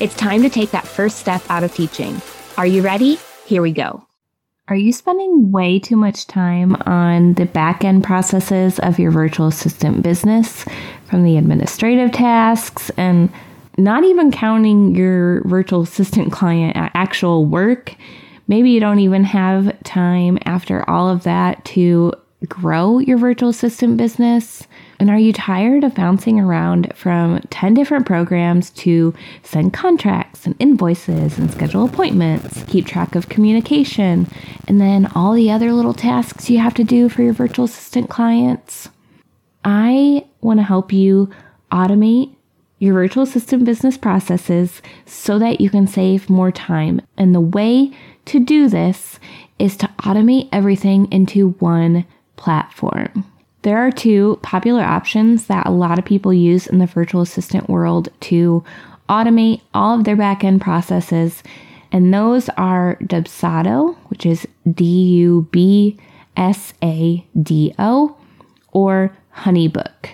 It's time to take that first step out of teaching. Are you ready? Here we go. Are you spending way too much time on the back end processes of your virtual assistant business from the administrative tasks and not even counting your virtual assistant client actual work? Maybe you don't even have time after all of that to grow your virtual assistant business and are you tired of bouncing around from 10 different programs to send contracts and invoices and schedule appointments, keep track of communication, and then all the other little tasks you have to do for your virtual assistant clients? I want to help you automate your virtual assistant business processes so that you can save more time. And the way to do this is to automate everything into one platform. There are two popular options that a lot of people use in the virtual assistant world to automate all of their backend processes, and those are Dubsado, which is D U B S A D O, or Honeybook.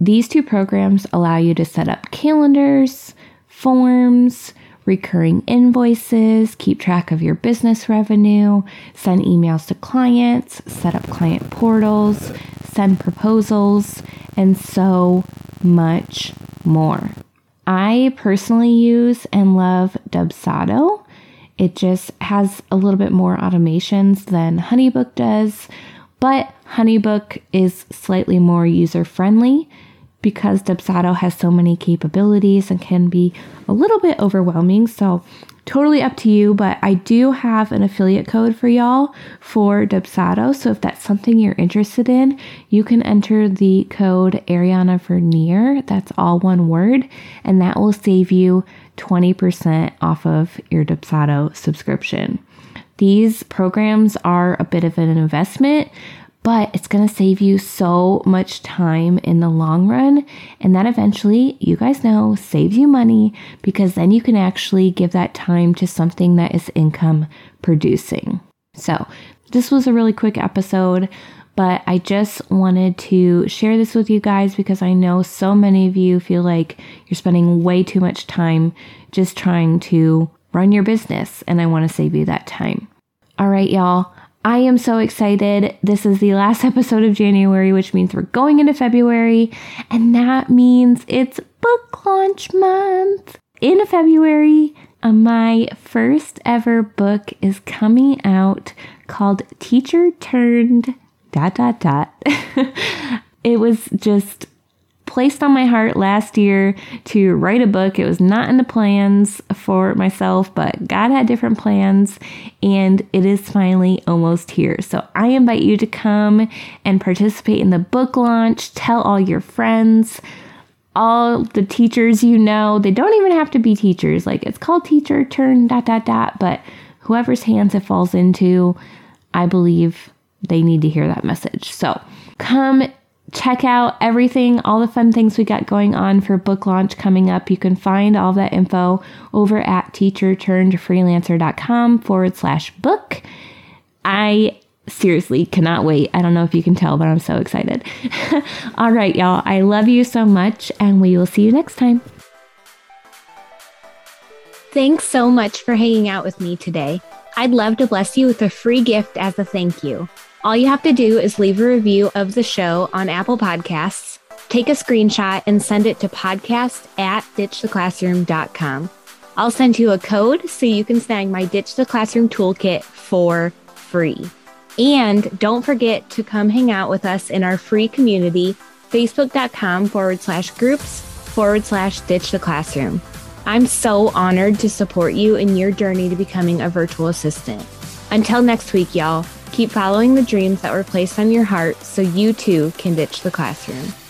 These two programs allow you to set up calendars, forms, recurring invoices, keep track of your business revenue, send emails to clients, set up client portals, send proposals, and so much more. I personally use and love Dubsado. It just has a little bit more automations than Honeybook does, but Honeybook is slightly more user friendly because Dubsado has so many capabilities and can be a little bit overwhelming. So, totally up to you, but I do have an affiliate code for y'all for Dubsado. So, if that's something you're interested in, you can enter the code Ariana Vernier. That's all one word, and that will save you 20% off of your Dubsado subscription. These programs are a bit of an investment, but it's going to save you so much time in the long run. And that eventually, you guys know, saves you money because then you can actually give that time to something that is income producing. So, this was a really quick episode, but I just wanted to share this with you guys because I know so many of you feel like you're spending way too much time just trying to run your business, and I want to save you that time. All right, y'all. I am so excited. This is the last episode of January, which means we're going into February, and that means it's book launch month. In February, uh, my first ever book is coming out called Teacher Turned dot dot dot. it was just placed on my heart last year to write a book. It was not in the plans for myself, but God had different plans, and it is finally almost here. So I invite you to come and participate in the book launch. Tell all your friends all the teachers you know. They don't even have to be teachers. Like it's called teacher turn dot dot dot, but whoever's hands it falls into, I believe they need to hear that message. So come check out everything, all the fun things we got going on for book launch coming up. You can find all that info over at teacherturnedfreelancer.com forward slash book. I seriously cannot wait. I don't know if you can tell, but I'm so excited. all right, y'all. I love you so much, and we will see you next time. Thanks so much for hanging out with me today. I'd love to bless you with a free gift as a thank you. All you have to do is leave a review of the show on Apple Podcasts, Take a screenshot and send it to podcast at ditchtheclassroom.com. I'll send you a code so you can snag my Ditch the Classroom toolkit for free. And don't forget to come hang out with us in our free community, facebook.com forward slash groups forward slash ditch the classroom. I'm so honored to support you in your journey to becoming a virtual assistant. Until next week, y'all, keep following the dreams that were placed on your heart so you too can ditch the classroom.